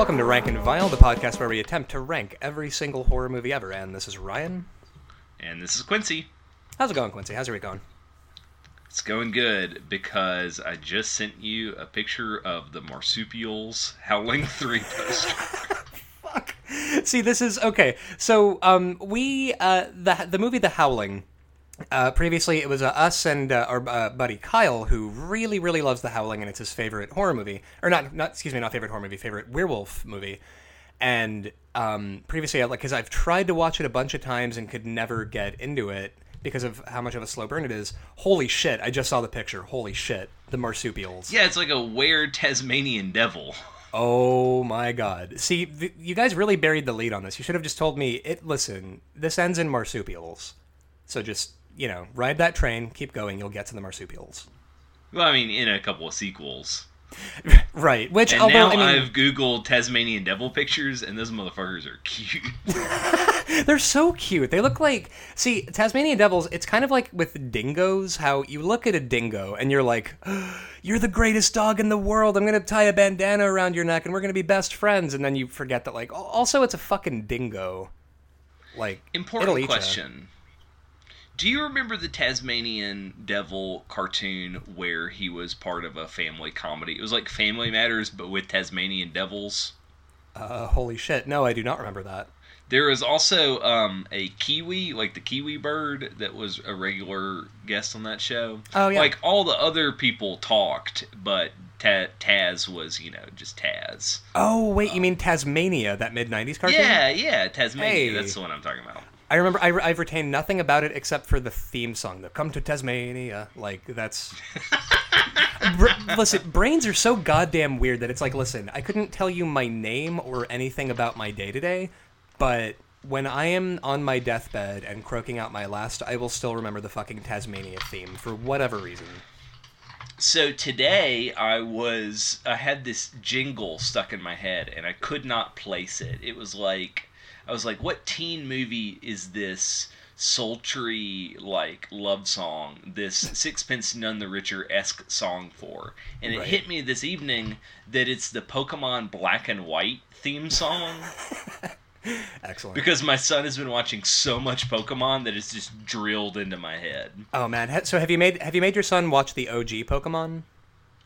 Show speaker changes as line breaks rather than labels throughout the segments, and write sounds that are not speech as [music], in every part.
Welcome to Rank and Vile, the podcast where we attempt to rank every single horror movie ever. And this is Ryan.
And this is Quincy.
How's it going, Quincy? How's your week going?
It's going good because I just sent you a picture of the marsupials Howling [laughs] 3 poster. [laughs]
Fuck. See, this is okay. So, um, we uh, the the movie The Howling. Uh, previously, it was uh, us and uh, our uh, buddy Kyle, who really, really loves The Howling, and it's his favorite horror movie, or not, not excuse me, not favorite horror movie, favorite werewolf movie. And um, previously, I like because I've tried to watch it a bunch of times and could never get into it because of how much of a slow burn it is. Holy shit! I just saw the picture. Holy shit! The marsupials.
yeah, it's like a weird Tasmanian devil.
Oh my god. See, th- you guys really buried the lead on this. You should have just told me, it listen, this ends in marsupials. So just, you know, ride that train, keep going, you'll get to the marsupials.
Well, I mean, in a couple of sequels. [laughs]
Right. Which
And
although
now
I mean
I've Googled Tasmanian devil pictures, and those motherfuckers are cute. [laughs]
they're so cute. They look like see, Tasmanian devils, it's kind of like with dingoes, how you look at a dingo and you're like, [gasps] You're the greatest dog in the world. I'm gonna tie a bandana around your neck and we're gonna be best friends, and then you forget that like also it's a fucking dingo. Like
Important
question. ya.
Do you remember the Tasmanian Devil cartoon where he was part of a family comedy? It was like Family Matters, but with Tasmanian devils.
Uh, holy shit. No, I do not remember that.
There was also um, a kiwi, like the kiwi bird, that was a regular guest on that show.
Oh, yeah.
Like all the other people talked, but Ta- Taz was, you know, just Taz.
Oh wait, you mean Tasmania, that mid '90s cartoon?
Yeah, yeah, Tasmania.
Hey.
That's the one I'm talking about.
I remember. I, have retained nothing about it except for the theme song, the "Come to Tasmania." Like that's. [laughs] Br- listen, brains are so goddamn weird that it's like, listen, I couldn't tell you my name or anything about my day to day, but when I am on my deathbed and croaking out my last, I will still remember the fucking Tasmania theme for whatever reason.
So today I was I had this jingle stuck in my head and I could not place it. It was like I was like, what teen movie is this sultry like love song, this [laughs] Sixpence None the Richer esque song for? And it
Right.
hit me this evening that it's the Pokemon Black and White theme song [laughs]
Excellent.
because my son has been watching so much Pokemon that it's just drilled into my head.
oh man, so have you made have you made your son watch the OG Pokemon?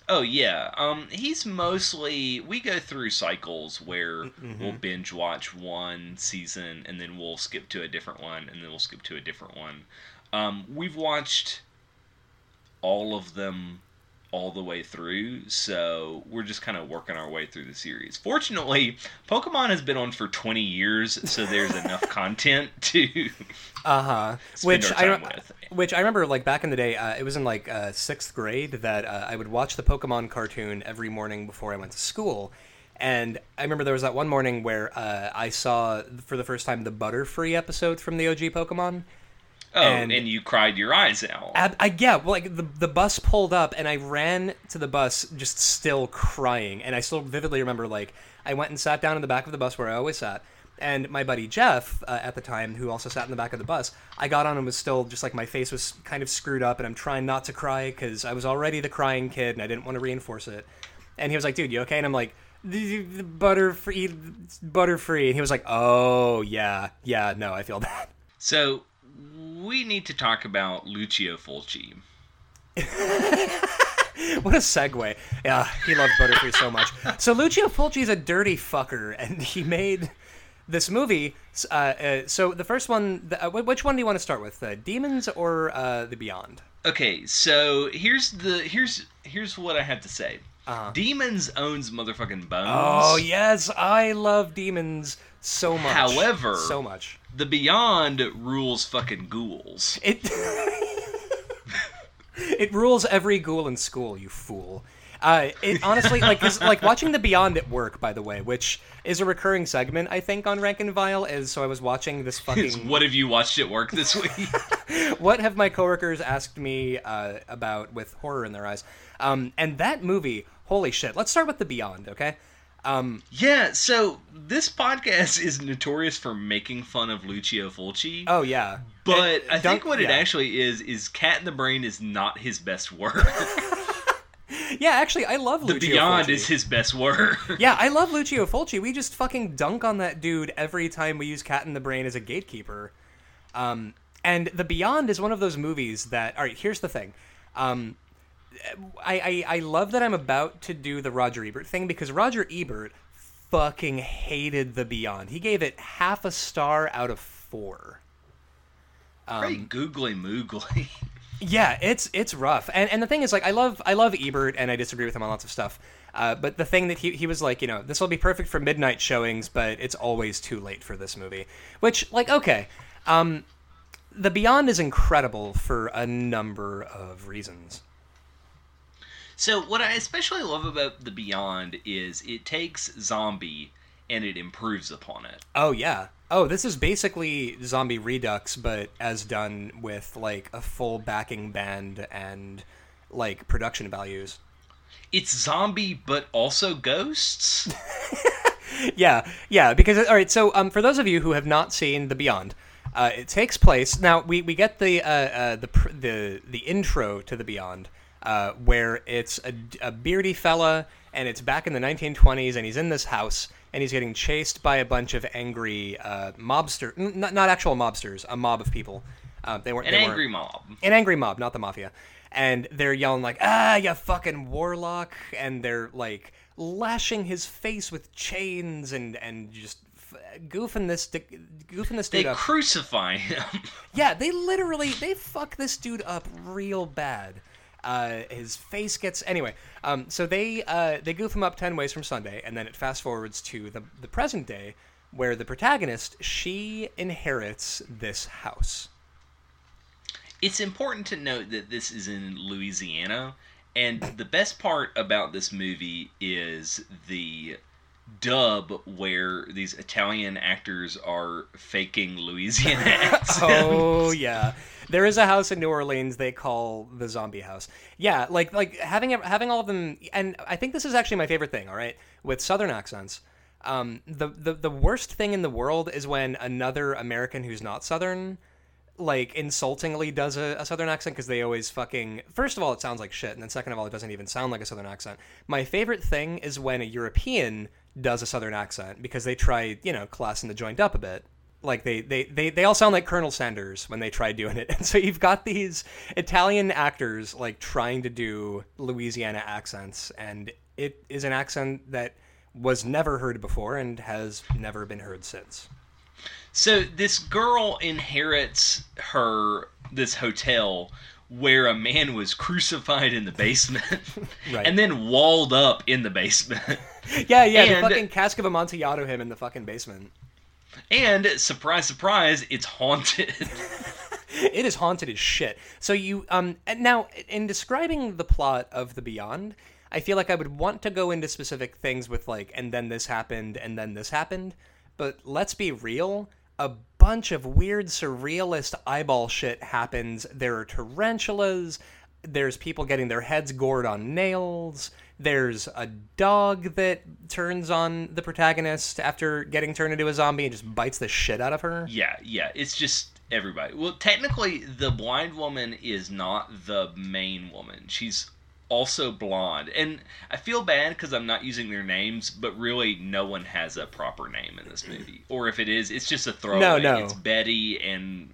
Oh yeah, um, he's mostly we go through cycles where
Mm-hmm.
we'll binge watch one season and then we'll skip to a different one and then we'll skip to a different one. Um, we've watched all of them all the way through, so we're just kind of working our way through the series. Fortunately, Pokemon has been on for twenty years, so there's enough [laughs] content to
Uh huh. Which I
time
re-
with.
which I remember like back in the day. Uh, it was in like uh, sixth grade that uh, I would watch the Pokemon cartoon every morning before I went to school. And I remember there was that one morning where uh, I saw for the first time the Butterfree episode from the OG Pokemon.
Oh,
and-
and, you cried your eyes out.
Ab- I yeah, well, like the the bus pulled up and I ran to the bus just still crying, and I still vividly remember like I went and sat down in the back of the bus where I always sat, and my buddy Jeff uh, at the time, who also sat in the back of the bus, I got on and was still just like my face was kind of screwed up, and I'm trying not to cry because I was already the crying kid and I didn't want to reinforce it, and he was like, "Dude, you okay?" And I'm like. "The- the Butterfree, butterfree, and he was like, "Oh yeah, yeah, no, I feel [laughs] that."
So we need to talk about Lucio Fulci. [laughs]
What a segue. Yeah, he loves Butterfree so much. So Lucio Fulci's a dirty fucker, and he made this movie. Uh, uh, so the first one, the, uh, which one do you want to start with, uh, Demons or uh, The Beyond?
Okay, so here's the here's here's what I have to say.
Uh-huh.
Demons owns motherfucking bones.
Oh yes, I love Demons so much.
However-
so much.
The Beyond rules fucking ghouls. [laughs]
It it rules every ghoul in school. You fool. Uh, it honestly like 'cause, like watching the Beyond at work, by the way, which is a recurring segment I think on Rank and Vile. Is so I was watching this [laughs] fucking
Is what have you watched at work this week? [laughs]
what have my coworkers asked me uh, about with horror in their eyes? Um, and that movie, holy shit. Let's start with the Beyond, okay? Um,
yeah, so this podcast is notorious for making fun of Lucio Fulci.
oh yeah,
but
Uh,
I think what it actually is is Cat in the Brain is not his best work. [laughs]
yeah, actually, I love
The
Lucio
Beyond
Fulci.
is his best work. [laughs]
Yeah, I love Lucio Fulci. We just fucking dunk on that dude every time we use Cat in the Brain as a gatekeeper. Um, and The Beyond is one of those movies that. All right, here's the thing. Um, I, I I love that I'm about to do the Roger Ebert thing because Roger Ebert fucking hated The Beyond. He gave it half a star out of four.
Very googly moogly. [laughs]
Yeah, it's it's rough, and and the thing is, like, I love I love Ebert, and I disagree with him on lots of stuff. Uh, but the thing that he he was like, you know, this will be perfect for midnight showings, but it's always too late for this movie. Which, like, okay, um, the Beyond is incredible for a number of reasons.
So what I especially love about The Beyond is it takes zombie and it improves upon it.
Oh yeah. Oh, this is basically Zombie Redux, but as done with like a full backing band and like production values.
It's zombie but also ghosts. [laughs]
yeah, yeah. Because all right, so um, for those of you who have not seen The Beyond, uh, it takes place now. We, we get the uh, uh, the pr- the the intro to The Beyond, uh, where it's a, a beardy fella, and it's back in the 1920s, and he's in this house, and he's getting chased by a bunch of angry uh, mobster, n- not not actual mobsters, a mob of people. Uh, they weren't
An
they
angry
weren't-
mob.
an angry mob, not the mafia. And they're yelling like, "Ah, you fucking warlock!" And they're like lashing his face with chains and and just goofing this goofing this
They
dude up.
crucify him.
yeah, they literally they fuck this dude up real bad. Uh, his face gets anyway. Um, so they uh, they goof him up ten ways from Sunday, and then it fast forwards to the the present day, where the protagonist she inherits this house.
it's important to note that this is in Louisiana, and the best part about this movie is the dub where these Italian actors are faking Louisiana [laughs] accents.
Oh yeah, there is a house in New Orleans they call the zombie house. Yeah, like like having having all of them, and I think this is actually my favorite thing. All right, with Southern accents. Um, the, the the worst thing in the world is when another American who's not Southern, like insultingly does a, a Southern accent because they always fucking. First of all, it sounds like shit, and then second of all, it doesn't even sound like a Southern accent. My favorite thing is when a European does a Southern accent because they try, you know, classing the joint up a bit like they, they they they all sound like Colonel Sanders when they try doing it. [laughs] And so you've got these Italian actors like trying to do Louisiana accents and it is an accent that was never heard before and has never been heard since.
So this girl inherits her this hotel where a man was crucified in the basement [laughs]
Right.
and then walled up in the basement. [laughs]
Yeah, yeah, the
And-
fucking cask of Amontillado him in the fucking basement.
and surprise surprise, it's haunted. [laughs]
it is haunted as shit. So you um and now in describing the plot of the Beyond, I feel like I would want to go into specific things with like and then this happened and then this happened, but let's be real, a bunch of weird surrealist eyeball shit happens. There are tarantulas, there's people getting their heads gored on nails. There's a dog that turns on the protagonist after getting turned into a zombie and just bites the shit out of her.
Yeah, yeah, it's just everybody. Well, technically, the blind woman is not the main woman. She's also blonde, and I feel bad because I'm not using their names, but really, no one has a proper name in this movie. Or if it is, it's just a throwaway.
No, no.
It's Betty and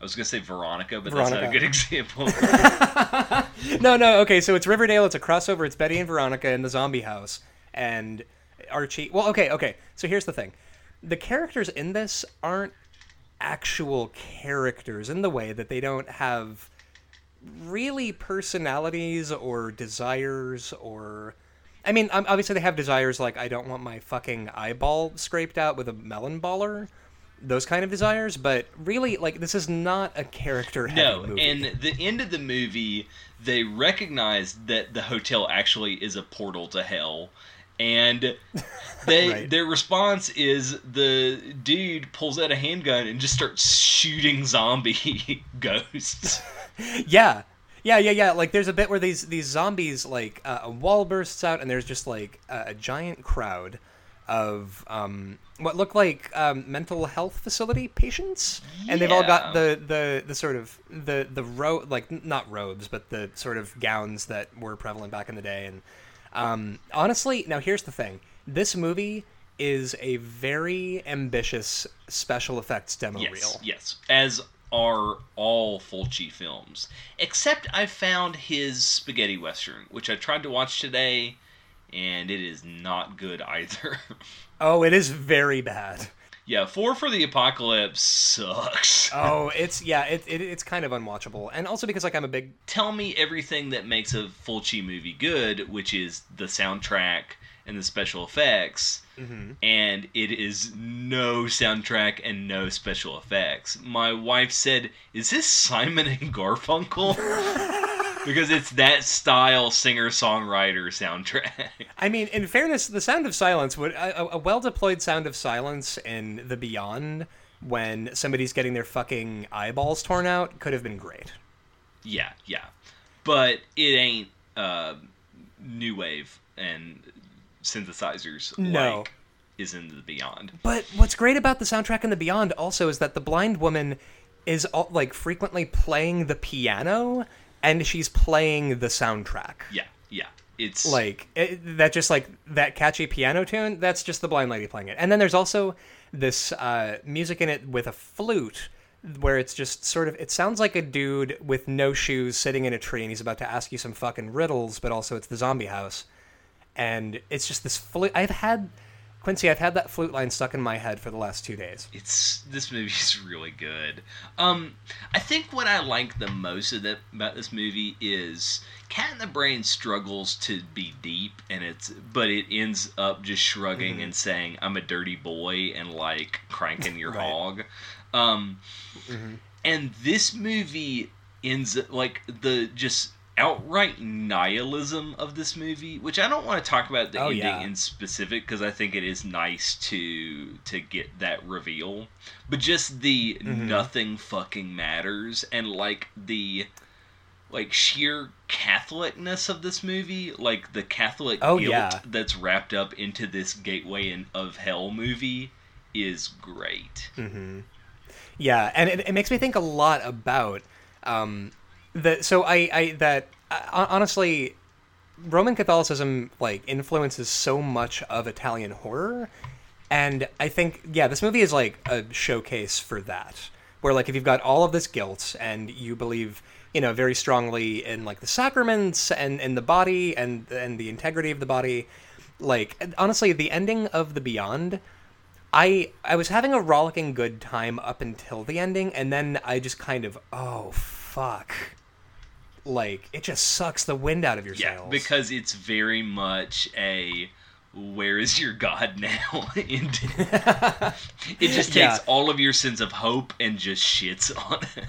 I was gonna say Veronica, but that's not a good example. [laughs]
No, no. Okay, so it's Riverdale. It's a crossover. It's Betty and Veronica in the zombie house, and Archie. Well, okay, okay. So here's the thing: the characters in this aren't actual characters in the way that they don't have really personalities or desires or. I mean, obviously they have desires like I don't want my fucking eyeball scraped out with a melon baller. Those kind of desires, but really, like this is not a character
no,
movie.
and the end of the movie, they recognize that the hotel actually is a portal to hell. And [laughs] they
Right.
their response is the dude pulls out a handgun and just starts shooting zombie [laughs] ghosts.
Yeah, yeah, yeah, yeah. Like there's a bit where these these zombies like uh, a wall bursts out and there's just like a, a giant crowd of um, what look like um, mental health facility patients, and they've all got the, the the sort of the the ro- like not robes, but the sort of gowns that were prevalent back in the day. And um, honestly, now here's the thing: this movie is a very ambitious special effects demo
Yes,
reel.
yes. As are all Fulci films. Except I found his spaghetti western, which I tried to watch today, and it is not good either. [laughs]
Oh, it is very bad.
yeah, Four for the Apocalypse sucks. [laughs]
Oh, it's yeah, it, it it's kind of unwatchable, and also because like I'm a big
Tell me everything that makes a Fulci movie good, which is the soundtrack and the special effects. And it is no soundtrack and no special effects. My wife said, "Is this Simon and Garfunkel?" [laughs] because it's that style singer-songwriter soundtrack.
I mean, in fairness, the sound of silence would a, a well deployed sound of silence in the Beyond when somebody's getting their fucking eyeballs torn out could have been great.
yeah, yeah, but it ain't uh, new wave and synthesizers.
No.
like is in the Beyond.
But what's great about the soundtrack in the Beyond also is that the blind woman is all, like frequently playing the piano and she's playing the soundtrack.
Yeah, yeah. It's
Like it, that, just like that catchy piano tune. That's just the blind lady playing it. And then there's also this uh, music in it with a flute, where it's just sort of. It sounds like a dude with no shoes sitting in a tree, and he's about to ask you some fucking riddles. But also, it's the zombie house, and it's just this flute. I've had Quincy. I've had that flute line stuck in my head for the last two days.
it's this movie is really good. Um, I think what I like the most of that about this movie is Cat in the Brain struggles to be deep, and it's but it ends up just shrugging
Mm-hmm.
and saying, "I'm a dirty boy," and like cranking your [laughs]
Right.
hog. Um,
Mm-hmm.
and this movie ends like the just outright nihilism of this movie which i don't want to talk about the
Oh,
ending
yeah.
in specific because i think it is nice to to get that reveal but just the
Mm-hmm.
nothing fucking matters and like the like sheer catholicness of this movie like the catholic
Oh,
guilt
yeah.
that's wrapped up into this gateway in, of hell movie is great
Yeah, and it, it makes me think a lot about um, So I, I that uh, honestly, Roman Catholicism like influences so much of Italian horror, and I think yeah, this movie is like a showcase for that. Where like if you've got all of this guilt and you believe you know very strongly in like the sacraments and and the body and and the integrity of the body, like honestly, the ending of the Beyond. I I was having a rollicking good time up until the ending, and then I just kind of oh fuck, like it just sucks the wind out of your
Yeah,
sails.
because it's very much a where is your God now? [laughs] [laughs] It just takes
Yeah.
all of your sense of hope and just shits on it.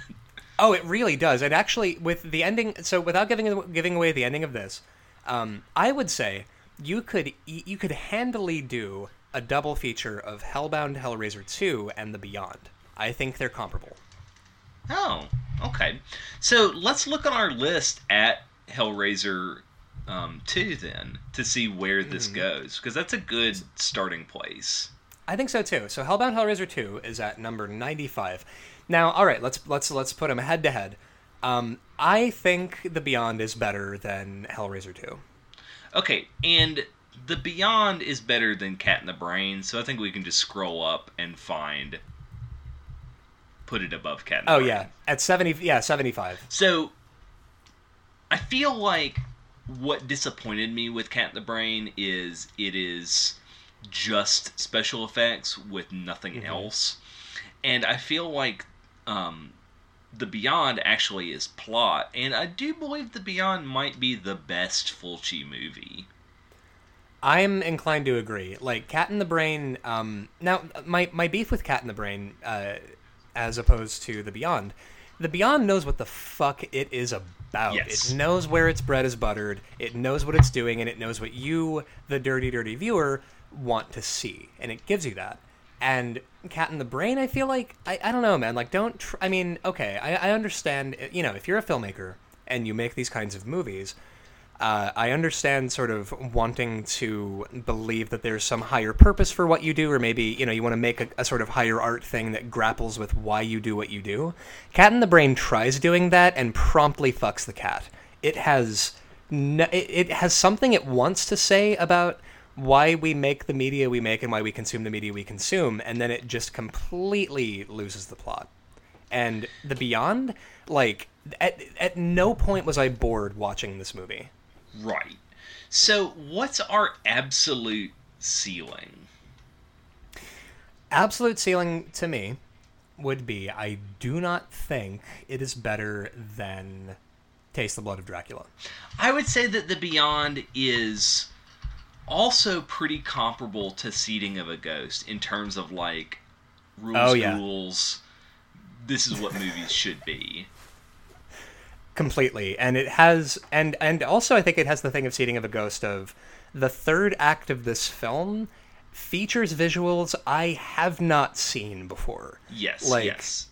oh, it really does. And actually, with the ending, so without giving giving away the ending of this, um, I would say you could you could handily do a double feature of Hellbound, Hellraiser two, and The Beyond. I think they're comparable.
Oh, okay. So let's look on our list at Hellraiser um, 2 then to see where this
Mm-hmm.
goes because that's a good starting place.
I think so too. So Hellbound Hellraiser 2 is at number 95. Now, all right, let's let's let's put them head to head. Um, I think The Beyond is better than Hellraiser 2.
Okay, and the Beyond is better than Cat in the Brain, so I think we can just scroll up and find put it above Cat in the
Oh yeah, at 70 yeah, 75.
So I feel like what disappointed me with Cat in the Brain is it is just special effects with nothing else. And I feel like um, the Beyond actually is plot, and I do believe the Beyond might be the best Fulci movie.
I'm inclined to agree. Like Cat in the Brain. Um, now, my my beef with Cat in the Brain, uh, as opposed to the Beyond, the Beyond knows what the fuck it is about.
Yes.
It knows where its bread is buttered. It knows what it's doing, and it knows what you, the dirty, dirty viewer, want to see, and it gives you that. And Cat in the Brain, I feel like I, I don't know, man. Like, don't. Tr- I mean, okay, I, I understand. You know, if you're a filmmaker and you make these kinds of movies, Uh, I understand sort of wanting to believe that there's some higher purpose for what you do, or maybe you know you want to make a, a sort of higher art thing that grapples with why you do what you do. Cat in the Brain tries doing that and promptly fucks the cat. It has no, it, it has something it wants to say about why we make the media we make and why we consume the media we consume, and then it just completely loses the plot. And the Beyond, like at at no point was I bored watching this movie.
Right. So, what's our absolute ceiling?
Absolute ceiling to me would be I do not think it is better than Taste the Blood of Dracula.
I would say that The Beyond is also pretty comparable to Seeding of a Ghost in terms of like rules,
Oh, yeah.
rules. This is what movies should be.
Completely and it has and and also i think it has the thing of seeding of a ghost of the third act of this film features visuals i have not seen before
Yes,
Like-
yes.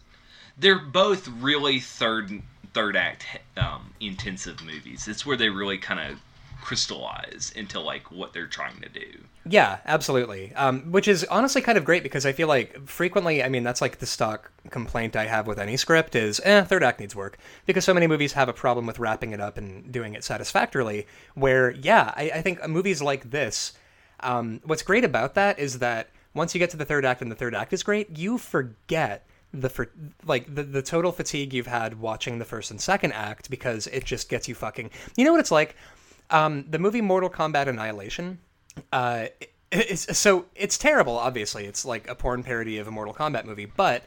They're both really third third act um, intensive movies. It's where they really kind of crystallize into like what they're trying to do.
yeah absolutely um, which is honestly kind of great because i feel like frequently i mean that's like the stock complaint i have with any script is eh third act needs work because so many movies have a problem with wrapping it up and doing it satisfactorily where yeah i, I think movies like this um, what's great about that is that once you get to the third act and the third act is great, you forget the for like the, the total fatigue you've had watching the first and second act because it just gets you fucking. You know what it's like? Um, the movie Mortal Kombat Annihilation. Uh, it- it's so it's terrible. Obviously, it's like a porn parody of a Mortal Kombat movie, but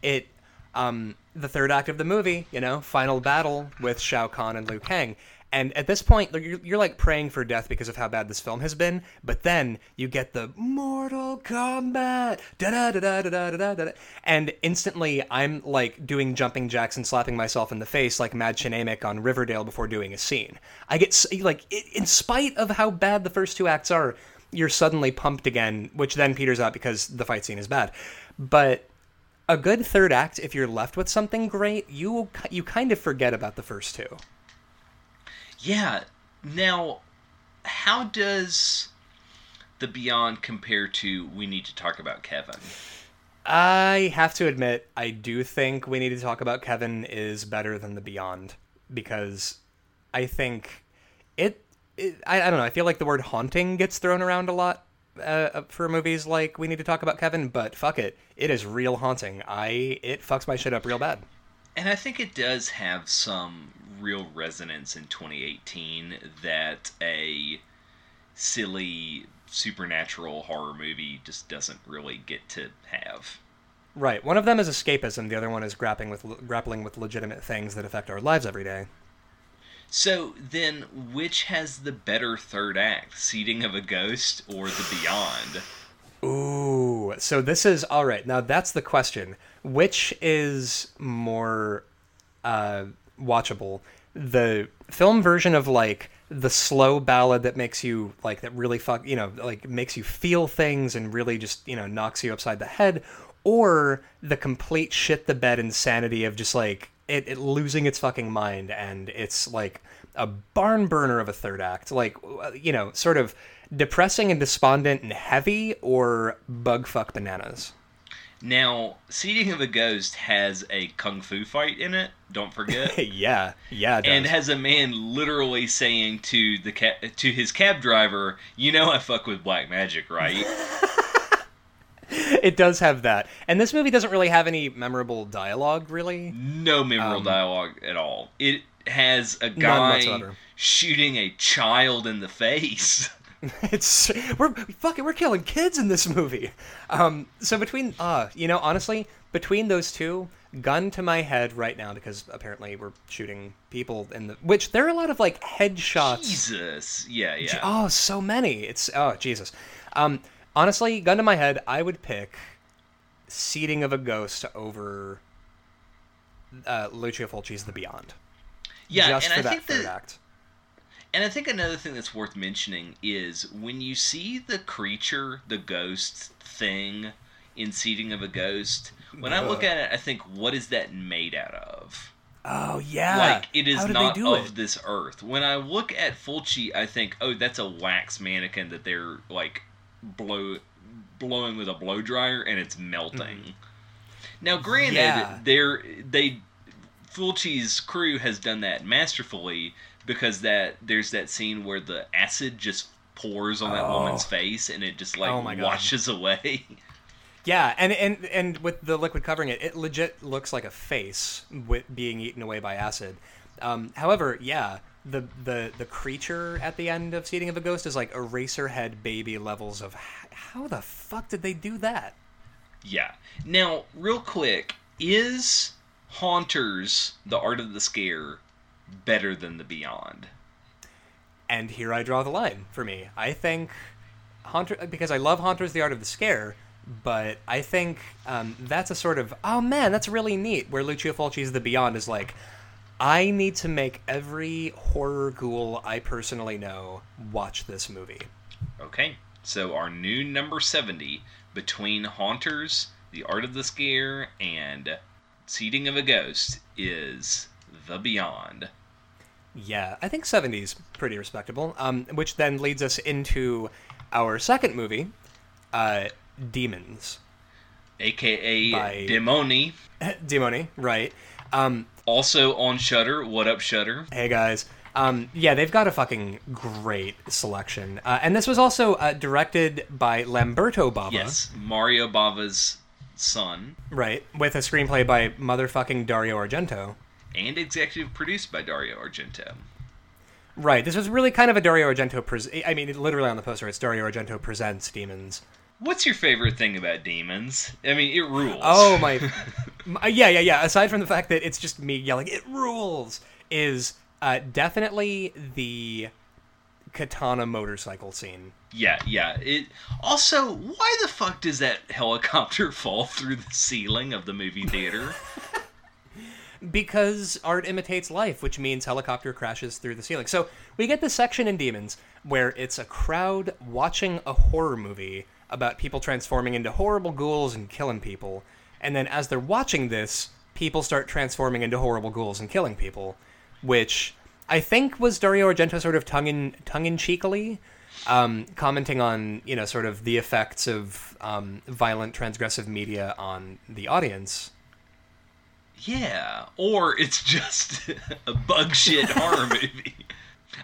it um, the third act of the movie, you know, final battle with Shao Kahn and Liu Kang. And at this point, you're, you're like praying for death because of how bad this film has been. But then you get the Mortal Kombat, da da da da da da da da, and instantly I'm like doing jumping jacks and slapping myself in the face like Madchen Amick on Riverdale before doing a scene. I get like, in spite of how bad the first two acts are, you're suddenly pumped again, which then peters out because the fight scene is bad. But a good third act, if you're left with something great, you you kind of forget about the first two.
Yeah. Now, how does the Beyond compare to We Need to Talk About Kevin?
I have to admit, I do think we need to talk about Kevin is better than the Beyond because I think it. it I, I don't know. I feel like the word haunting gets thrown around a lot uh, for movies like we need to talk about Kevin, but fuck it, it is real haunting. I it fucks my shit up real bad.
And I think it does have some real resonance in 2018 that a silly supernatural horror movie just doesn't really get to have.
Right. One of them is escapism. The other one is grappling with grappling with legitimate things that affect our lives every day.
So then, which has the better third act, Seeding of a Ghost or The Beyond?
Ooh, so this is all right. Now that's the question. Which is more uh, watchable? The film version of like the slow ballad that makes you like that really fuck you know like makes you feel things and really just you know knocks you upside the head, or the complete shit the bed insanity of just like it, it losing its fucking mind and it's like a barn burner of a third act like uh, you know sort of depressing and despondent and heavy or bug fuck bananas
Now, Seeding of a Ghost has a kung fu fight in it, don't forget. [laughs]
yeah yeah it
and has a man literally saying to the ca- to his cab driver, "You know I fuck with black magic, right?" [laughs]
it does have that and this movie doesn't really have any memorable dialogue really
no memorable
Um,
dialogue at all. It has a guy shooting a child in the face. [laughs] [laughs]
it's we're fucking we're killing kids in this movie um so between uh you know honestly between those two gun to my head right now because apparently we're shooting people in the which there are a lot of like headshots
Jesus, yeah, yeah.
Oh, so many. It's oh Jesus. Um, honestly, gun to my head, I would pick Seeding of a Ghost over uh, Lucio Fulci's The Beyond.
yeah,
just
and
for
I
that
think
third
that
act.
And I think another thing that's worth mentioning is when you see the creature, the ghost thing in Seeding of a Ghost, when I look at it, I think, what is that made out of?
Oh yeah.
Like it is not of
it?
this earth. When I look at Fulci, I think, oh, that's a wax mannequin that they're like blow blowing with a blow dryer and it's melting. Now, granted,
Mm-hmm. Yeah.
they're they Fulci's crew has done that masterfully because that there's that scene where the acid just pours on that
Oh.
woman's face and it just like
Oh my
washes away. [laughs]
Yeah, and, and and with the liquid covering it, it legit looks like a face with being eaten away by acid. Um, however, yeah, the the the creature at the end of Seeding of a Ghost is like Eraserhead baby levels of how the fuck did they do that?
Yeah. Now, real quick, is Haunters, the art of the scare, better than the Beyond?
And here I draw the line for me. I think Haunter because I love Haunters the Art of the Scare, but I think um, that's a sort of oh man, that's really neat. Where Lucio Fulci's The Beyond is like, I need to make every horror ghoul I personally know watch this movie.
Okay. So our new number 70 between Haunters, the art of the scare, and Seeding of a Ghost is The Beyond.
Yeah, I think 70s pretty respectable. Um, which then leads us into our second movie, uh, Demons.
AKA
By-
Demoni. [laughs]
Demoni, right? Um,
Also on Shudder. What up, Shudder?
Hey guys. Um, yeah, they've got a fucking great selection. Uh, and this was also uh, directed by Lamberto Bava.
Yes, Mario Bava's son,
Right. With a screenplay by motherfucking Dario Argento.
And executive produced by Dario Argento.
Right. This was really kind of a Dario Argento. Pres- I mean, literally on the poster, it's Dario Argento presents Demons.
What's your favorite thing about demons? I mean, it rules.
Oh [laughs] my, my- yeah, yeah, yeah. Aside from the fact that it's just me yelling, "It rules!" is uh, definitely the katana motorcycle scene.
Yeah, yeah. It also, why the fuck does that helicopter [laughs] fall through the ceiling of the movie theater? [laughs]
because art imitates life, which means helicopter crashes through the ceiling. So we get this section in Demons where it's a crowd watching a horror movie about people transforming into horrible ghouls and killing people. And then as they're watching this, people start transforming into horrible ghouls and killing people, which I think was Dario Argento sort of tongue in tongue in cheekily. Um, commenting on you know sort of the effects of um, violent transgressive media on the audience
yeah, or it's just [laughs] a bug shit [laughs] horror movie.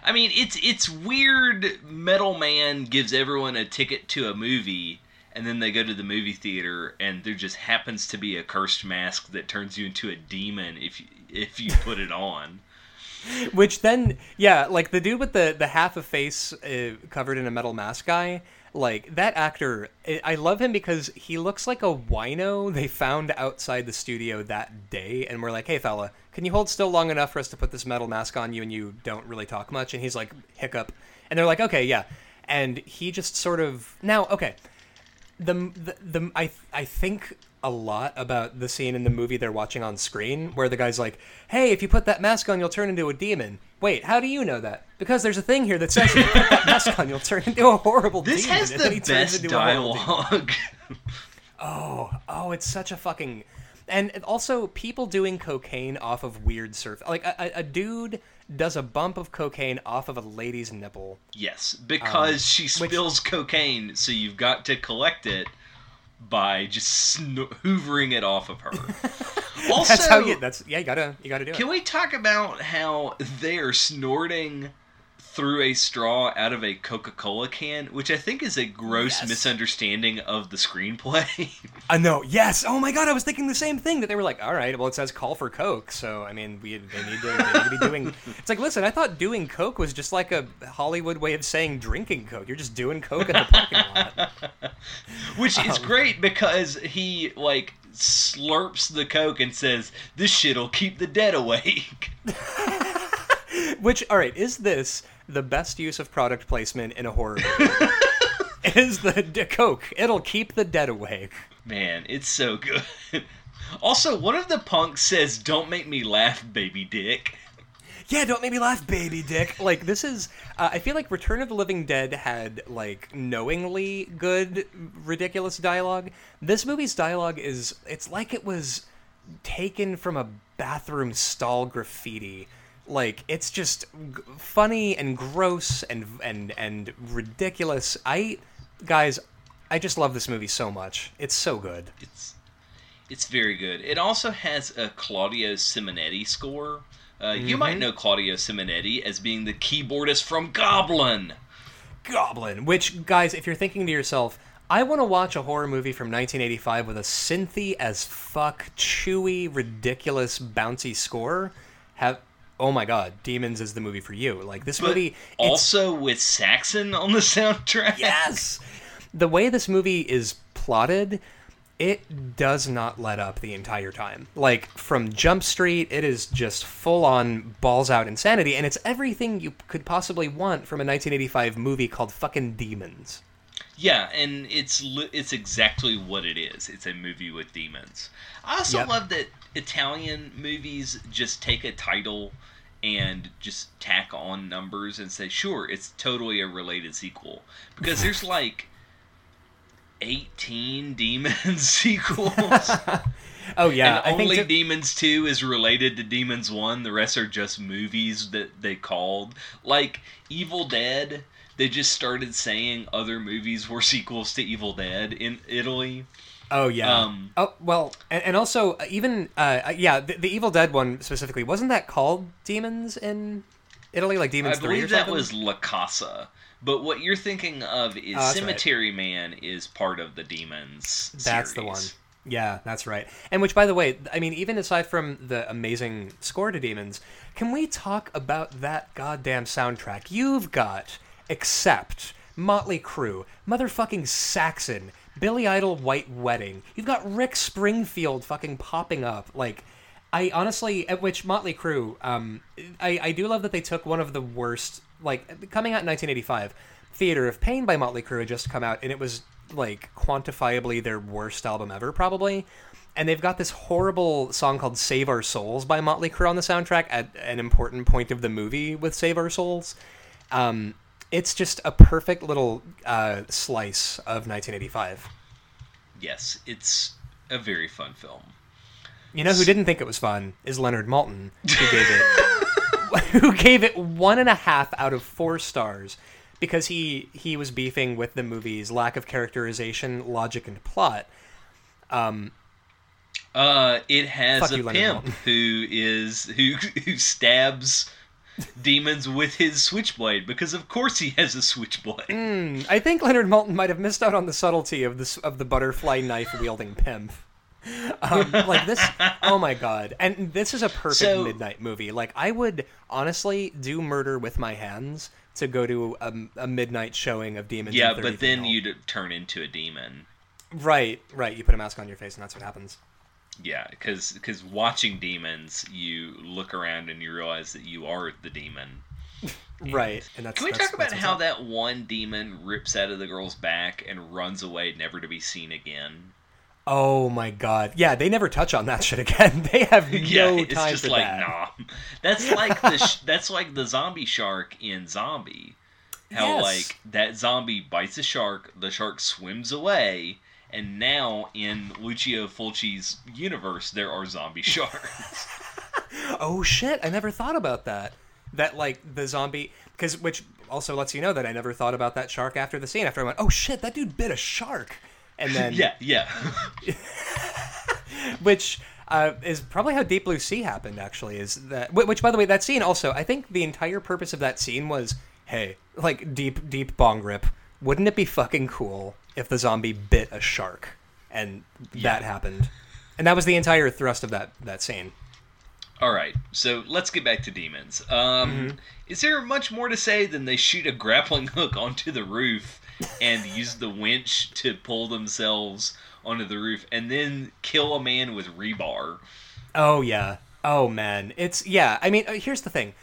I mean, it's it's weird. Metal Man gives everyone a ticket to a movie, and then they go to the movie theater, and there just happens to be a cursed mask that turns you into a demon if you, if you put it on.
Which then, yeah, like the dude with the the half a face uh, covered in a metal mask guy, like that actor, I love him because he looks like a wino they found outside the studio that day, and we're like, hey fella, can you hold still long enough for us to put this metal mask on you and you don't really talk much? And he's like, hiccup, and they're like, okay, yeah, and he just sort of now, okay, the the, the I I think a lot about the scene in the movie they're watching on screen where the guy's like, "Hey, if you put that mask on, you'll turn into a demon." Wait, how do you know that? Because there's a thing here that says if you put that [laughs] mask on, you'll turn into a horrible
This
demon.
has
and then he
the
turns
best
into a horrible demon.
dialogue. [laughs]
Oh, oh, it's such a fucking. And also, people doing cocaine off of weird surf. Like a, a, a dude does a bump of cocaine off of a lady's nipple.
yes, because
Um,
she spills cocaine, so you've got to collect it by just sno- hoovering it off of her. also, [laughs]
That's how you. That's yeah. You gotta. You gotta do
Can
it.
we talk about how they are snorting through a straw out of a Coca-Cola can, which I think is a gross
Yes.
misunderstanding of the screenplay. [laughs]
I know. Yes. Oh my god, I was thinking the same thing. That they were like, all right, well, it says call for coke, so I mean, we they need to, they need to be doing. [laughs] It's like, listen, I thought doing coke was just like a Hollywood way of saying drinking coke. You're just doing coke in the parking lot. [laughs]
which is
Um.
great because he like slurps the Coke and says, "This shit'll keep the dead awake."
Which, all right, is this the best use of product placement in a horror movie? [laughs] is the d- coke? It'll keep the dead awake.
Man, it's so good. Also, one of the punks says, "Don't make me laugh, baby dick."
Yeah, don't make me laugh, baby dick. Like this is, uh, I feel like Return of the Living Dead had like knowingly good, ridiculous dialogue. This movie's dialogue is, it's like it was taken from a bathroom stall graffiti. Like it's just g- funny and gross and and and ridiculous. I guys, I just love this movie so much. It's so good.
It's it's very good. It also has a Claudio Simonetti score. Uh, You might
Mm-hmm.
know Claudio Simonetti as being the keyboardist from Goblin.
Goblin. Which, guys, if you're thinking to yourself, I want to watch a horror movie from 1985 with a synthy as fuck, chewy, ridiculous, bouncy score, have oh my god, Demons is the movie for you. Like this
But
movie, it's
also with Saxon on the soundtrack.
yes. The way this movie is plotted, it does not let up the entire time. Like from Jump Street, it is just full on balls out insanity, and it's everything you could possibly want from a 1985 movie called fucking Demons.
Yeah, and it's it's exactly what it is. It's a movie with demons. I also
Yep.
love that Italian movies just take a title and just tack on numbers and say, "Sure, it's totally a related sequel." Because there's [laughs] like 18 Demons [laughs] sequels. [laughs]
Oh yeah,
and
I think
only
to-
Demons 2 is related to Demons 1. The rest are just movies that they called. Like Evil Dead, they just started saying other movies were [laughs] sequels to Evil Dead in Italy.
Oh yeah.
Um,
oh well, and, and also uh, even uh, yeah, the, the Evil Dead one specifically wasn't that called Demons in Italy, like Demons or
believe that was La Casa. But what you're thinking of is
Oh, that's right.
Cemetery Man is part of the Demons
That's the one. Yeah, that's right. And which, by the way, I mean, even aside from the amazing score to Demons, can we talk about that goddamn soundtrack? You've got Accept, Motley Crue, motherfucking Saxon, Billy Idol, White Wedding. You've got Rick Springfield fucking popping up. Like, I honestly, at which Motley Crue, um, I, I do love that they took one of the worst, like, coming out in 1985. Theater of Pain by Motley Crue had just come out, and it was like quantifiably their worst album ever, probably. And they've got this horrible song called "Save Our Souls" by Motley Crue on the soundtrack at an important point of the movie with "Save Our Souls." Um, it's just a perfect little uh, slice of 1985.
Yes, it's a very fun film.
You know who didn't think it was fun is Leonard Maltin, who gave it [laughs] [laughs] who gave it one and a half out of four stars because he he was beefing with the movie's lack of characterization, logic, and plot.
Um, uh, it has a
you,
pimp who is who who stabs demons with his switchblade because of course he has a switchblade.
Hmm, I think Leonard Maltin might have missed out on the subtlety of this of the butterfly knife wielding pimp. Um, like this, oh my god! And this is a perfect
So-
midnight movie. Like I would honestly do murder with my hands to go to a, a midnight showing of Demons.
Yeah, but then you'd turn into a demon.
Right, right. You put a mask on your face, and that's what happens.
Yeah, because because watching demons, you look around and you realize that you are the demon. [laughs]
Right, and that's.
Can we
that's-
talk about how
up.
that one demon rips out of the girl's back and runs away, never to be seen again?
Oh my god! Yeah, they never touch on that [laughs] shit again. [laughs] They have no
yeah, it's
time
just
for
like
that.
nah. That's like the sh- that's like the zombie shark in Zombie. How
Yes.
like that zombie bites a shark, the shark swims away, and now in Lucio Fulci's universe there are zombie [laughs] sharks. [laughs]
Oh shit! I never thought about that. That like the zombie, because which also lets you know that I never thought about that shark after the scene. After I went, oh shit, that dude bit a shark, and then [laughs]
yeah, yeah.
which uh, is probably how Deep Blue Sea happened. Actually, is that which by the way, that scene also. I think the entire purpose of that scene was, hey, like deep deep bong rip. Wouldn't it be fucking cool if the zombie bit a shark, and that happened, and that was the entire thrust of that that scene.
All right, so let's get back to demons. Um,
Mm-hmm.
Is there much more to say than they shoot a grappling [laughs] hook onto the roof and use the winch to pull themselves onto the roof, and then kill a man with rebar?
Oh yeah. Oh man. It's yeah. I mean, uh, here's the thing.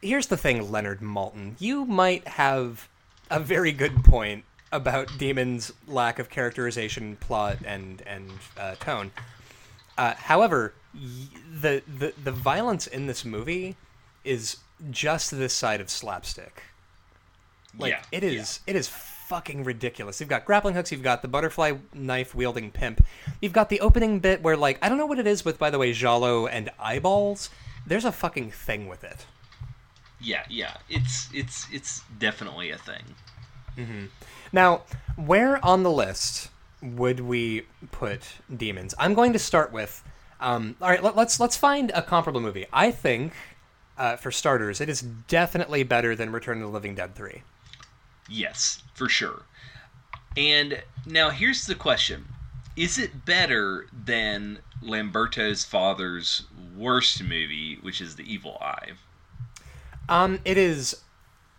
Here's the thing, Leonard Maltin. You might have a very good point about Demon's lack of characterization, plot, and and uh, tone. Uh, however, y- the, the the violence in this movie is just this side of slapstick. Like
Yeah,
it is it is fucking ridiculous. You've got grappling hooks, you've got the butterfly knife wielding pimp. You've got the opening bit where like I don't know what it is with by the way giallo and eyeballs. There's a fucking thing with it.
Yeah, yeah. It's it's it's definitely a thing.
Now, where on the list would we put demons? I'm going to start with. Um, all right, let, let's let's find a comparable movie. I think, uh, for starters, it is definitely better than Return of the Living Dead three.
Yes, for sure. And now here's the question. Is it better than Lamberto's father's worst movie, which is The Evil Eye?
Um, it is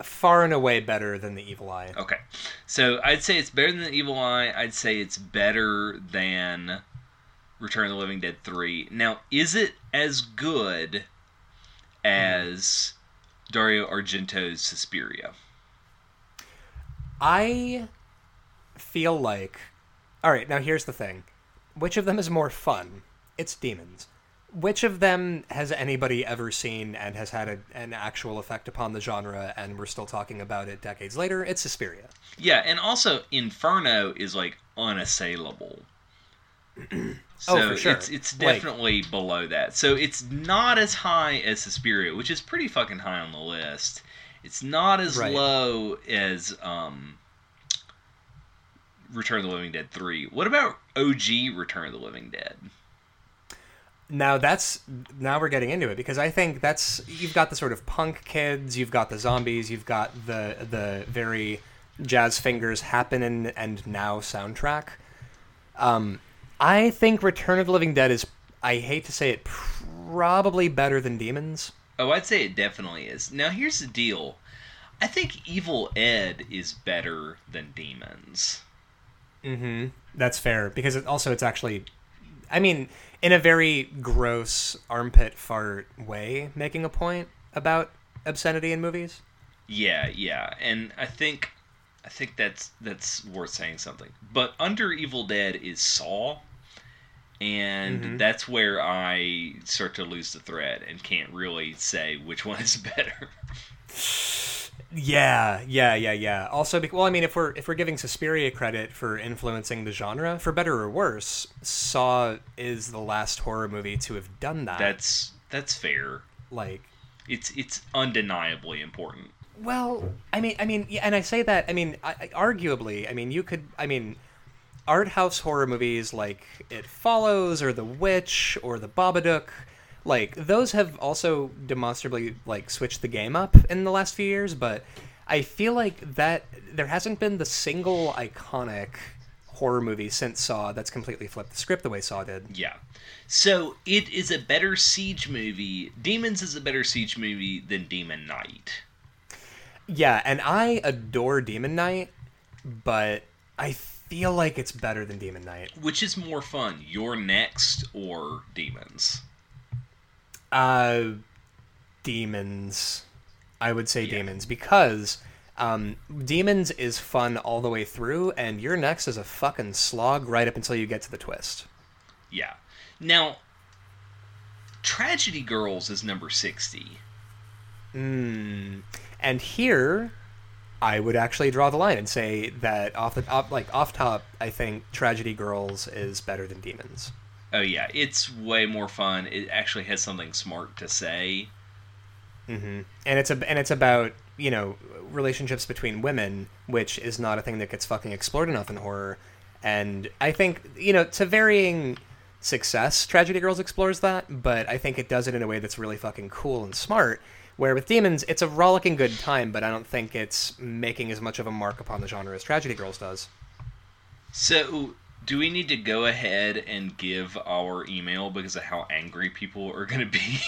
far and away better than the Evil Eye.
Okay. So I'd say it's better than The Evil Eye. I'd say it's better than Return of the Living Dead 3. Now, is it as good as Dario Argento's Suspiria?
I feel like. All right, now here's the thing. Which of them is more fun? It's demons. Which of them has anybody ever seen and has had a, an actual effect upon the genre and we're still talking about it decades later? It's Suspiria.
Yeah, and also Inferno is like unassailable. [clears throat] so
Oh, for sure.
it's it's
Like-
definitely below that. So it's not as high as Suspiria, which is pretty fucking high on the list. It's not as
Right.
low as um Return of the Living Dead 3. What about OG Return of the Living Dead?
Now that's now we're getting into it because I think that's you've got the sort of punk kids, you've got the zombies, you've got the the very jazz fingers happen and now soundtrack. Um, I think Return of the Living Dead is I hate to say it probably better than Demons.
Oh, I'd say it definitely is. Now here's the deal. I think Evil Dead is better than Demons.
Mm-hmm. That's fair because it also it's actually, I mean, in a very gross armpit fart way, making a point about obscenity in movies.
Yeah, yeah, and I think I think that's that's worth saying something. But under Evil Dead is Saw, and
Mhm.
that's where I start to lose the thread and can't really say which [laughs] one is better. [laughs]
Yeah, yeah, yeah, yeah. Also, well, I mean, if we're if we're giving Suspiria credit for influencing the genre, for better or worse, Saw is the last horror movie to have done that.
That's that's fair.
like,
It's it's undeniably important.
well, I mean, I mean, yeah, and I say that, I mean, I, I- arguably, I mean, you could, I mean, art house horror movies like It Follows or The Witch or The Babadook, like those have also demonstrably like switched the game up in the last few years, but I feel like that there hasn't been the single iconic horror movie since Saw that's completely flipped the script the way Saw did.
Yeah. So it is a better siege movie. Demons is a better siege movie than Demon Knight.
Yeah, and I adore Demon Knight, but I feel like it's better than Demon Knight.
Which is more fun, You're Next or Demons?
Uh, demons. I would say
Yeah.
demons because um, demons is fun all the way through, and you're next is a fucking slog right up until you get to the twist.
Yeah. Now, Tragedy Girls is number 60.
Mm. And here, I would actually draw the line and say that off the top, like off top, I think Tragedy Girls is better than Demons.
Oh, yeah. It's way more fun. It actually has something smart to say.
hmm And it's a and it's about you know relationships between women, which is not a thing that gets fucking explored enough in horror. And I think you know to varying success, Tragedy Girls explores that, but I think it does it in a way that's really fucking cool and smart. Where with Demons, it's a rollicking good time, but I don't think it's making as much of a mark upon the genre as Tragedy Girls does.
So, do we need to go ahead and give our email because of how angry people are going to be?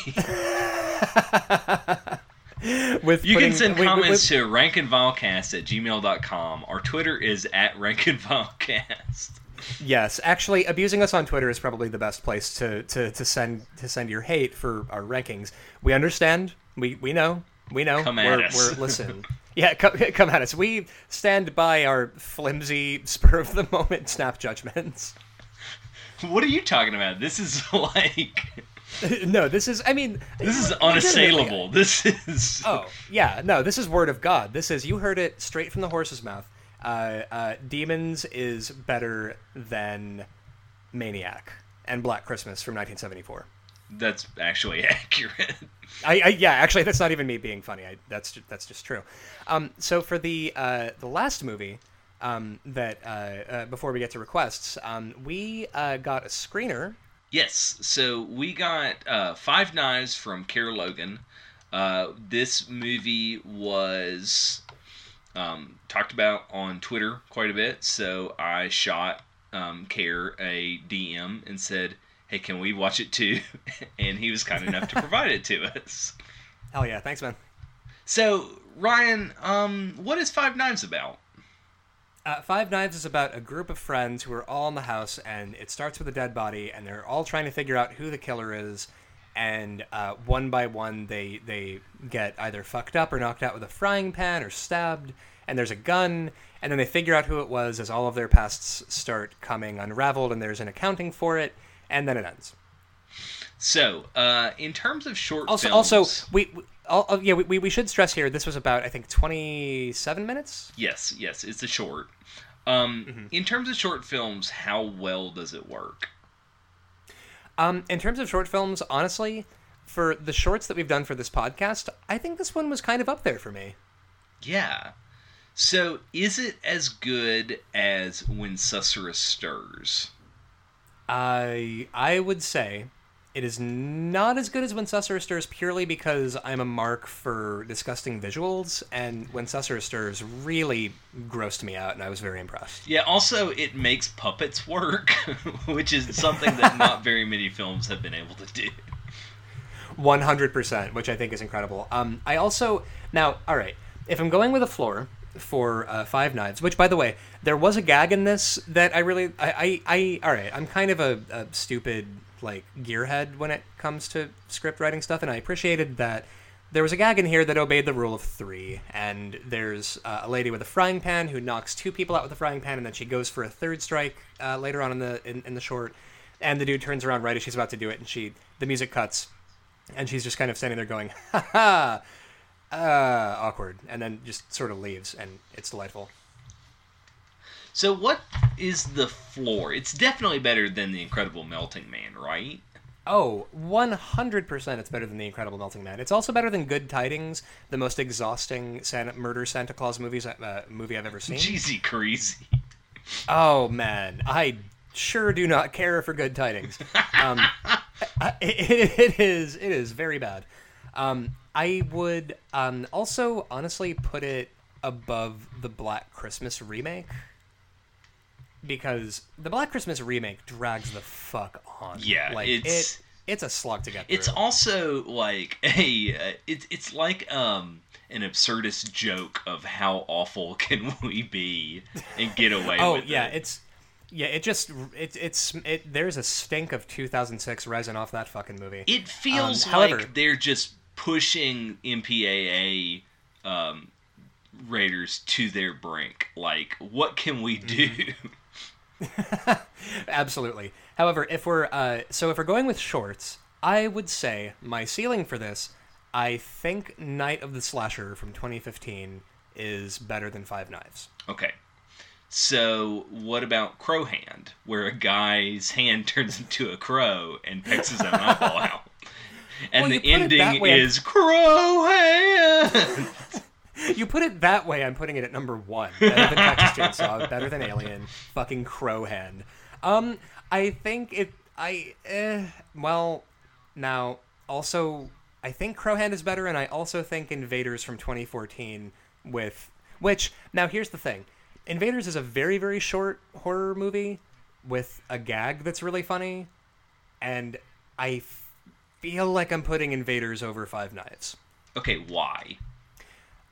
[laughs]
with
You
putting-
can send
with-
comments to rankandvilecast at gmail.com. Our Twitter is at rankandvilecast.
Yes, actually, abusing us on Twitter is probably the best place to, to, to send to send your hate for our rankings. We understand. We we know. We know.
Come at
we're,
us.
We're listen. [laughs] Yeah, come, [laughs] come at us. We stand by our flimsy, [laughs] spur of the moment snap judgments.
What are you talking about? This is [laughs] like
no, this is. I mean,
This is unassailable. This is.
Oh yeah, no, this is word of God. This is you heard it straight from the horse's mouth. Uh, uh, Demons is better than Maniac and Black Christmas from 1974.
That's actually [laughs] accurate.
I, I yeah, actually, that's not even me being funny. I, that's ju- that's just true. Um, so for the uh, the last movie um, that uh, uh, before we get to requests, um, we uh, got a screener.
Yes, so we got uh, Five Knives from Kara Logan. Uh, this movie was um, talked about on Twitter quite a bit, so I shot um, Care a DM and said, "Hey, can we watch it too?" [laughs] and he was kind enough to provide it to us.
Hell yeah, thanks, man.
So Ryan, um, what is Five Knives about?
Uh, Five Knives is about a group of friends who are all in the house, and it starts with a dead body, and they're all trying to figure out who the killer is. And uh, one by one, they they get either fucked up or knocked out with a frying pan or stabbed. And there's a gun, and then they figure out who it was as all of their pasts start coming unraveled, and there's an accounting for it, and then it ends.
So, uh, in terms of short
Also,
films,
also we, we all, oh, yeah, we, we should stress here. This was about I think 27 minutes.
Yes, yes, it's a short. Um,
Mm-hmm.
In terms of short films, how well does it work?
Um, in terms of short films, honestly, for the shorts that we've done for this podcast, I think this one was kind of up there for me.
Yeah. So, is it as good as When Susurrus Stirs?
I I would say it is not as good as When Susurrus Stirs purely because I'm a mark for disgusting visuals, and When Susurrus Stirs really grossed me out, and I was very impressed.
Yeah, also, it makes puppets work, [laughs] which is something that not very many films have been able to do.
100%, which I think is incredible. Um, I also now, all right, if I'm going with a floor for uh, Five Knives, which by the way, there was a gag in this that I really, I, I, I all right, I'm kind of a, a stupid like gearhead when it comes to script writing stuff, and I appreciated that there was a gag in here that obeyed the rule of three, and there's uh, a lady with a frying pan who knocks two people out with a frying pan, and then she goes for a third strike uh, later on in the in, in the short, and the dude turns around right as she's about to do it, and she the music cuts, and she's just kind of standing there going, [laughs] ha ha, uh, awkward, and then just sort of leaves, and it's delightful.
So, what is the floor? It's definitely better than The Incredible Melting Man, right?
Oh, 100% it's better than The Incredible Melting Man. It's also better than Good Tidings, the most exhausting Santa, murder Santa Claus movies uh, movie I've ever seen.
Jeezy crazy.
Oh, man. I sure do not care for Good Tidings. [laughs] Um, I- it, it is it is very bad. Um, I would um, also honestly put it above the Black Christmas remake because the Black Christmas remake drags the fuck on.
Yeah,
like
it's-
it. It's a slog to get Through.
It's also like [laughs] a uh, it's it's like um an absurdist joke of how awful [laughs] can we be and get away
oh
with
yeah,
it.
it's yeah. It just it, it's it. There's a stink of 2006 resin off that fucking movie.
It feels
Um, however-
like they're just pushing MPAA um, raiders to their brink. Like, what can we do? [laughs]
Absolutely. However, if we're uh, so if we're going with shorts, I would say my ceiling for this, I think Night of the Slasher from 2015 is better than Five Knives.
okay. So, what about Crow Hand, where a guy's hand [laughs] turns into a crow and pecks his own eyeball [laughs] out? And
Well,
the
you put it that
ending is Crow Hand! [laughs]
You put it that way, I'm putting it at number one. Better than Texas Chainsaw, better than Alien, fucking Crow Hand. Um, I think it. I eh, well, now also I think Crow Hand is better, and I also think Invaders from 2014 with which now here's the thing, Invaders is a very very short horror movie with a gag that's really funny, and I feel like I'm putting Invaders over Five Knives.
okay, why?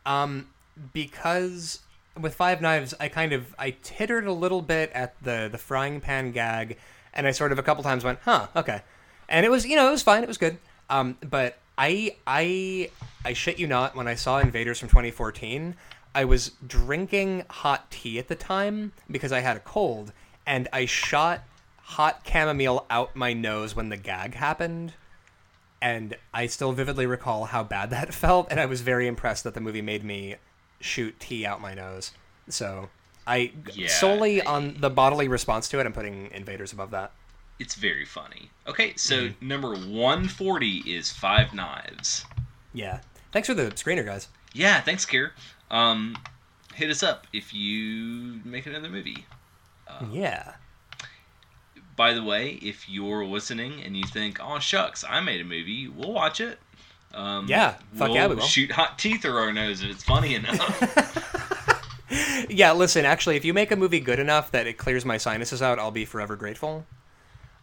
Um, because with Five Knives, I kind of I tittered a little bit at the the frying pan gag, and I sort of a couple times went, "Huh, okay," and it was you know it was fine, it was good. Um, but I I I shit you not, when I saw Invaders from 2014, I was drinking hot tea at the time because I had a cold, and I shot hot chamomile out my nose when the gag happened. And I still vividly recall how bad that [laughs] felt, and I was very impressed that the movie made me shoot tea out my nose. So I
Yeah,
solely
I-
on the bodily response to it, I'm putting Invaders above that.
It's very funny. Okay, so
Mm-hmm.
number 140 is Five Knives.
Yeah. Thanks for the screener, guys.
Yeah, thanks, Kier. Um, hit us up if you make another movie. Uh,
yeah.
By the way, if you're listening and you think, "Oh shucks, I made a movie," we'll watch it. Um,
Yeah, fuck
we'll
yeah, we will.
shoot hot teeth through our nose if it's funny enough. [laughs]
Yeah, listen, actually, if you make a movie good enough that it clears my sinuses out, I'll be forever grateful.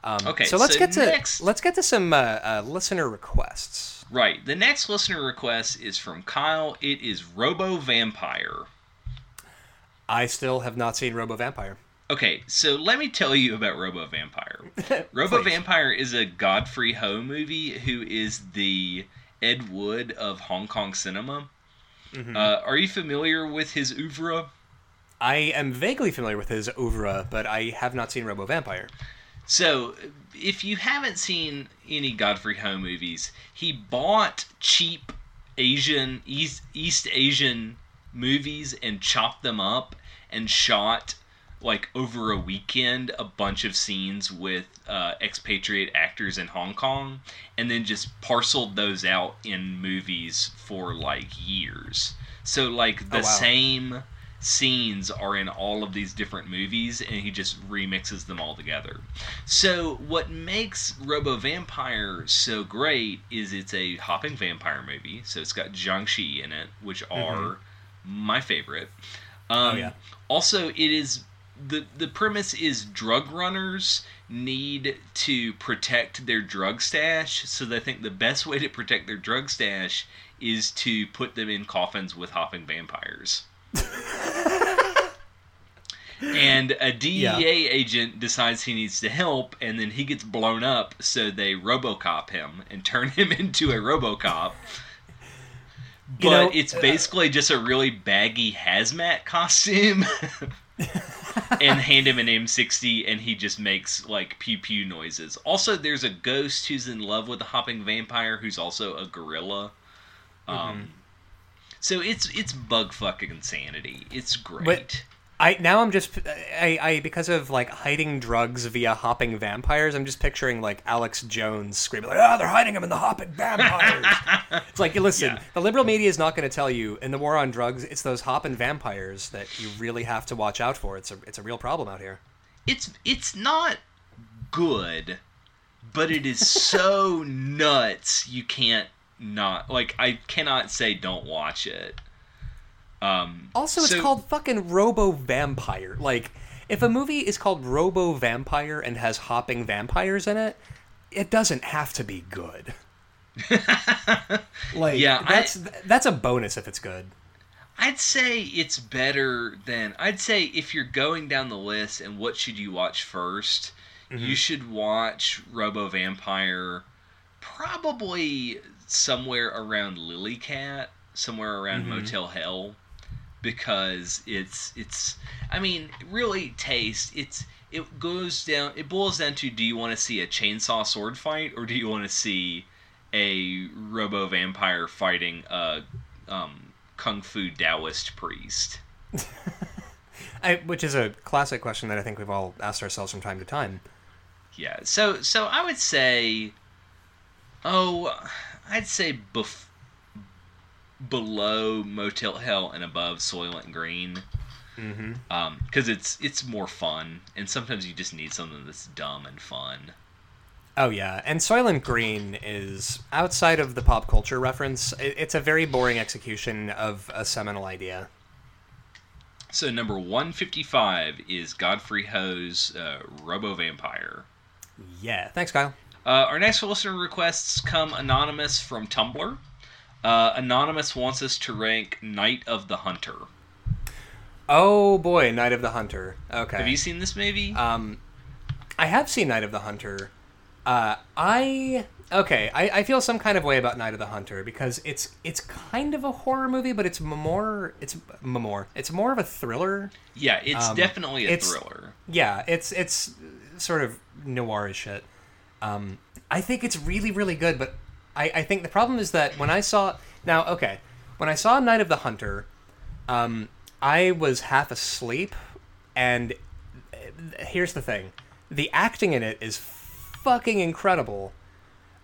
Um,
Okay,
so let's
so
get to
next-
let's get to some uh, uh, listener requests.
right. The next listener request is from Kyle. It is Robo Vampire.
I still have not seen Robo Vampire.
Okay, so let me tell you about Robo Vampire. [laughs] Robo Vampire is a Godfrey Ho movie who is the Ed Wood of Hong Kong cinema.
Mm-hmm.
Uh, are you familiar with his oeuvre?
I am vaguely familiar with his oeuvre, but I have not seen Robo Vampire.
So, if you haven't seen any Godfrey Ho movies, he bought cheap Asian East East Asian movies and chopped them up and shot like over a weekend a bunch of scenes with uh, expatriate actors in Hong Kong and then just parceled those out in movies for like years. So like the
Oh, wow.
same scenes are in all of these different movies and he just remixes them all together. So what makes Robo Vampire so great is it's a hopping vampire movie. So it's got Jiangshi in it, which are my favorite. Um,
Mm-hmm. Oh, yeah.
Also, it is the the premise is drug runners need to protect their drug stash, so they think the best way to protect their drug stash is to put them in coffins with hopping vampires. [laughs] and a DEA
Yeah.
agent decides he needs to help, and then he gets blown up, so they RoboCop him and turn [laughs] him into a RoboCop. But
You know,
it's
uh,
basically just a really baggy hazmat costume. [laughs] and hand him an M60 and he just makes like pew pew noises. Also, there's a ghost who's in love with a hopping vampire who's also a gorilla.
Mm-hmm.
Um, so it's it's bug fucking insanity. It's great.
I now I'm just I, I because of like hiding drugs via hopping vampires. I'm just picturing like Alex Jones screaming like, "Ah, they're hiding him in the hopping vampires." [laughs] it's like, listen,
Yeah.
the liberal media is not going to tell you in the war on drugs. It's those hopping vampires that you really have to watch out for. It's a it's a real problem out here.
it's it's not good, but it is so [laughs] nuts you can't not like I cannot say don't watch it. Um,
Also, it's
so-
called fucking Robo Vampire. Like, if a movie is called Robo Vampire and has hopping vampires in it, it doesn't have to be good. [laughs] like,
Yeah, I-
that's that's a bonus if it's good.
I'd say it's better than I'd say if you're going down the list and what should you watch 1st you should watch Robo Vampire probably somewhere around Lily Cat, somewhere around Motel Hell because it's it's I mean, really taste it's it goes down it boils down to do you want to see a chainsaw sword fight or do you want to see a robo vampire fighting a um, kung fu Taoist priest? [laughs]
I, which is a classic question that I think we've all asked ourselves from time to time.
Yeah. So so I would say, oh, I'd say bef- below Motel Hell and above Soylent Green.
Mm-hmm.
Um, because it's it's more fun, and sometimes you just need something that's dumb and fun.
Oh yeah, and Soylent Green is outside of the pop culture reference. It's a very boring execution of a seminal idea.
So number one fifty five is Godfrey Ho's uh, Robo Vampire.
Yeah, thanks, Kyle.
Uh, our next listener requests come anonymous from Tumblr. Uh, anonymous wants us to rank Night of the Hunter.
Oh boy, Night of the Hunter. Okay.
Have you seen this movie?
Um, I have seen Night of the Hunter. Uh, I okay. I, I feel some kind of way about Night of the Hunter because it's it's kind of a horror movie, but it's more it's more it's more of a thriller.
yeah, it's
um,
definitely a
it's-
thriller.
Yeah, it's it's sort of noir as shit. Um, I think it's really really good, but I, I think the problem is that when I saw now, okay, when I saw Night of the Hunter, um, I was half asleep, and uh, here's the thing: the acting in it is fucking incredible.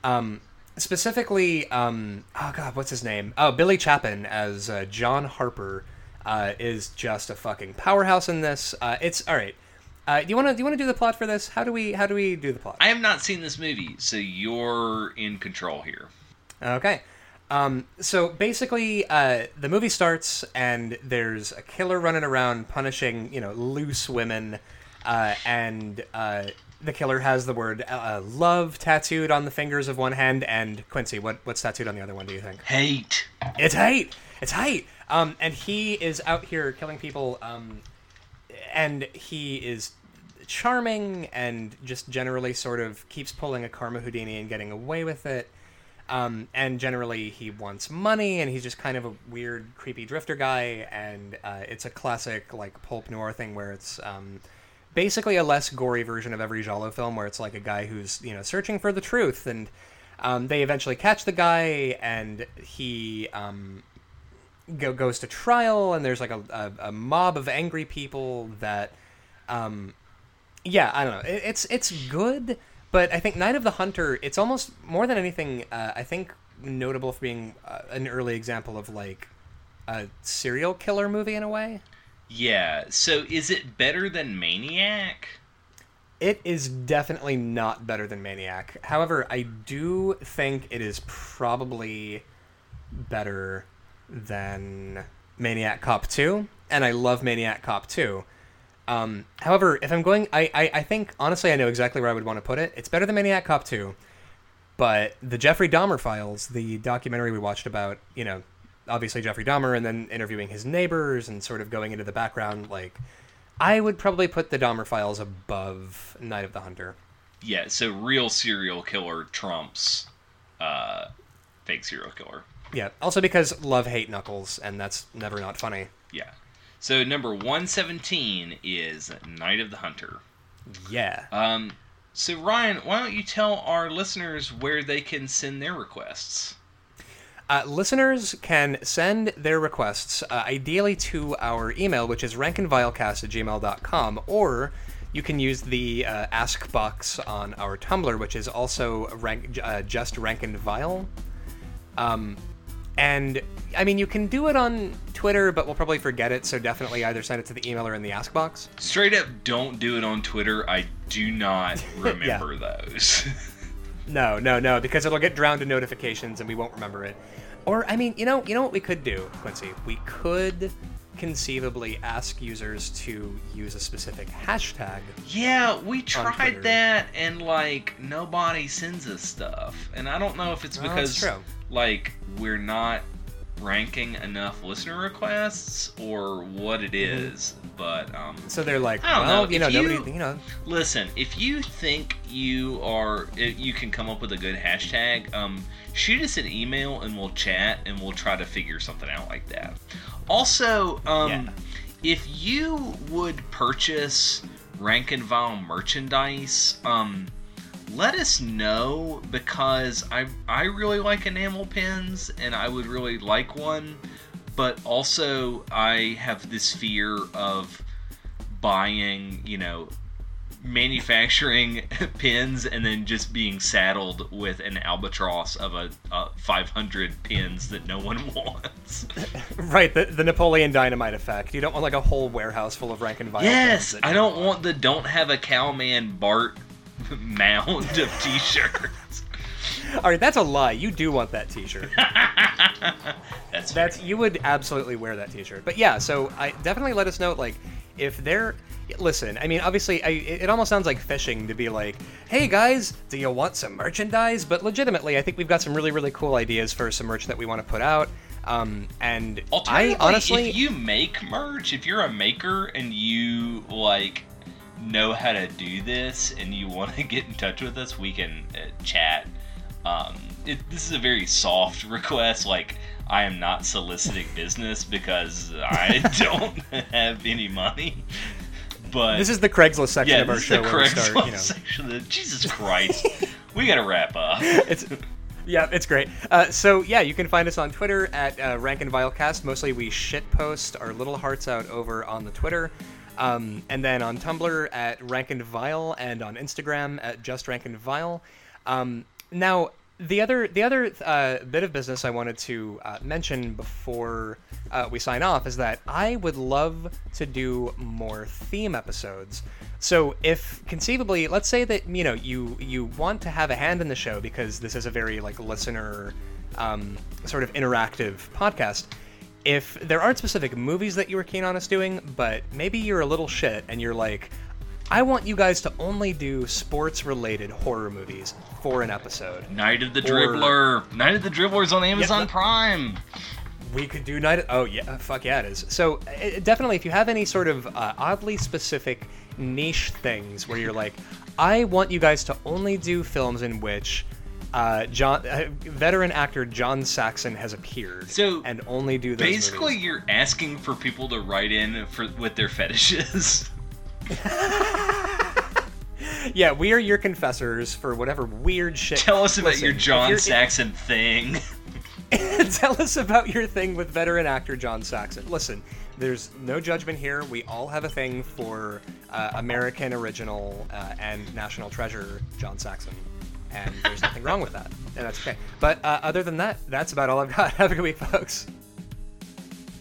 Um, specifically, um, oh god, what's his name? Oh, Billy Chapin as uh, John Harper uh, is just a fucking powerhouse in this. Uh, it's all right. Uh, do you want to do you want to do the plot for this? How do we how do we do the plot?
I have not seen this movie, so you're in control here.
Okay. Um, so basically, uh, the movie starts and there's a killer running around punishing, you know, loose women, uh, and uh, the killer has the word uh, "love" tattooed on the fingers of one hand. And Quincy, what what's tattooed on the other one? Do you think?
Hate.
It's hate. It's hate. Um, and he is out here killing people. Um, and he is charming and just generally sort of keeps pulling a Karma Houdini and getting away with it. Um, and generally, he wants money, and he's just kind of a weird, creepy drifter guy. And uh, it's a classic like pulp noir thing where it's um, basically a less gory version of every giallo film, where it's like a guy who's you know searching for the truth, and um, they eventually catch the guy, and he um, go, goes to trial, and there's like a, a, a mob of angry people that, um, yeah, I don't know, it, it's it's good but I think Night of the Hunter, it's almost more than anything. Uh, I think notable for being uh, an early example of like a serial killer movie in a way.
Yeah. So is it better than Maniac?
It is definitely not better than Maniac. However, I do think it is probably better than Maniac Cop 2, and I love Maniac Cop 2. Um, however, if I'm going, I, I, I think honestly I know exactly where I would want to put it. It's better than Maniac Cop 2, but the Jeffrey Dahmer files, the documentary we watched about, you know, obviously Jeffrey Dahmer and then interviewing his neighbors and sort of going into the background, like, I would probably put the Dahmer files above Night of the Hunter.
Yeah, so real serial killer trumps uh, fake serial killer.
Yeah, also because love hate Knuckles, and that's never not funny.
Yeah. So number 117 is Night of the Hunter.
Yeah.
Um, so Ryan, why don't you tell our listeners where they can send their requests?
Uh, listeners can send their requests uh, ideally to our email, which is rankandvilecast at gmail.com, or you can use the uh, ask box on our Tumblr, which is also rank, uh, just rank and vile. Um, and I mean, you can do it on Twitter, but we'll probably forget it. So definitely either send it to the email or in the ask box.
Straight up, don't do it on Twitter. I do not [laughs] remember those.
no, no, no, because it'll get drowned in notifications and we won't remember it. Or I mean, you know, you know what we could do, Quincy? We could conceivably ask users to use a specific hashtag.
Yeah, we tried that and like nobody sends us stuff. And I don't know if it's because like we're not ranking enough listener requests or what it mm-hmm. but um
so they're like I don't well, know, you know,
you,
nobody, you know.
Listen, if you think you are you can come up with a good hashtag, um shoot us an email and we'll chat and we'll try to figure something out like that. Also, um, yeah. if you would purchase Rank and Vile merchandise, um, let us know because I I really like enamel pins and I would really like one, but also I have this fear of buying, you know, manufacturing [laughs] pins and then just being saddled with an albatross of a, a 500 pins that no one [laughs] wants. [laughs]
right, the, the Napoleon Dynamite effect. You don't want like a whole warehouse full of rank and vile.
Yes, I don't want. want the don't have a cowman Bart [laughs] mound of t-shirts.
All right, that's a lie. You do want that T-shirt. [laughs]
that's
that's you would absolutely wear that T-shirt. But yeah, so I definitely let us know like if they're listen. I mean, obviously, I, it almost sounds like fishing to be like, "Hey guys, do you want some merchandise?" But legitimately, I think we've got some really really cool ideas for some merch that we want to put out. Um, and I honestly,
if you make merch, if you're a maker and you like know how to do this and you want to [laughs] get in touch with us, we can uh, chat. Um, it, this is a very soft [laughs] request. Like, I am not soliciting [laughs] business because I don't have any money. But
this is the Craigslist section
yeah,
of our
this
show.
Is the Craigslist start, you know. section. Of, Jesus Christ, we gotta wrap up.
It's yeah, it's great. Uh, so yeah, you can find us on Twitter at uh, Rank and Vilecast. Mostly we shit post our little hearts out over on the Twitter, um, and then on Tumblr at Rank and Vile, and on Instagram at Just Rank and Vile. Um, now the other the other uh, bit of business I wanted to uh, mention before uh, we sign off is that I would love to do more theme episodes. So if conceivably, let's say that you know you you want to have a hand in the show because this is a very like listener um, sort of interactive podcast. If there aren't specific movies that you were keen on us doing, but maybe you're a little shit and you're like, I want you guys to only do sports related horror movies for an episode.
Night of the
Or-
Dribbler. Night of the Dribbler's on Amazon
the-
Prime.
We could do night. Of, Oh yeah, fuck yeah, it is. So uh, definitely, if you have any sort of uh, oddly specific niche things where you're like, I want you guys to only do films in which uh, John, uh, veteran actor John Saxon has appeared,
So,
and only do those
Basically,
movies.
you're asking for people to write in for with their fetishes. [laughs]
Yeah, we are your confessors for whatever weird shit.
Tell us about
Listen,
your John
you're-
Saxon thing. [laughs]
Tell us about your thing with veteran actor John Saxon. Listen, there's no judgment here. We all have a thing for uh, American original uh, and national treasure John Saxon, and there's nothing wrong with that, and that's okay. But uh, other than that, that's about all I've got. [laughs] Have a good week, folks.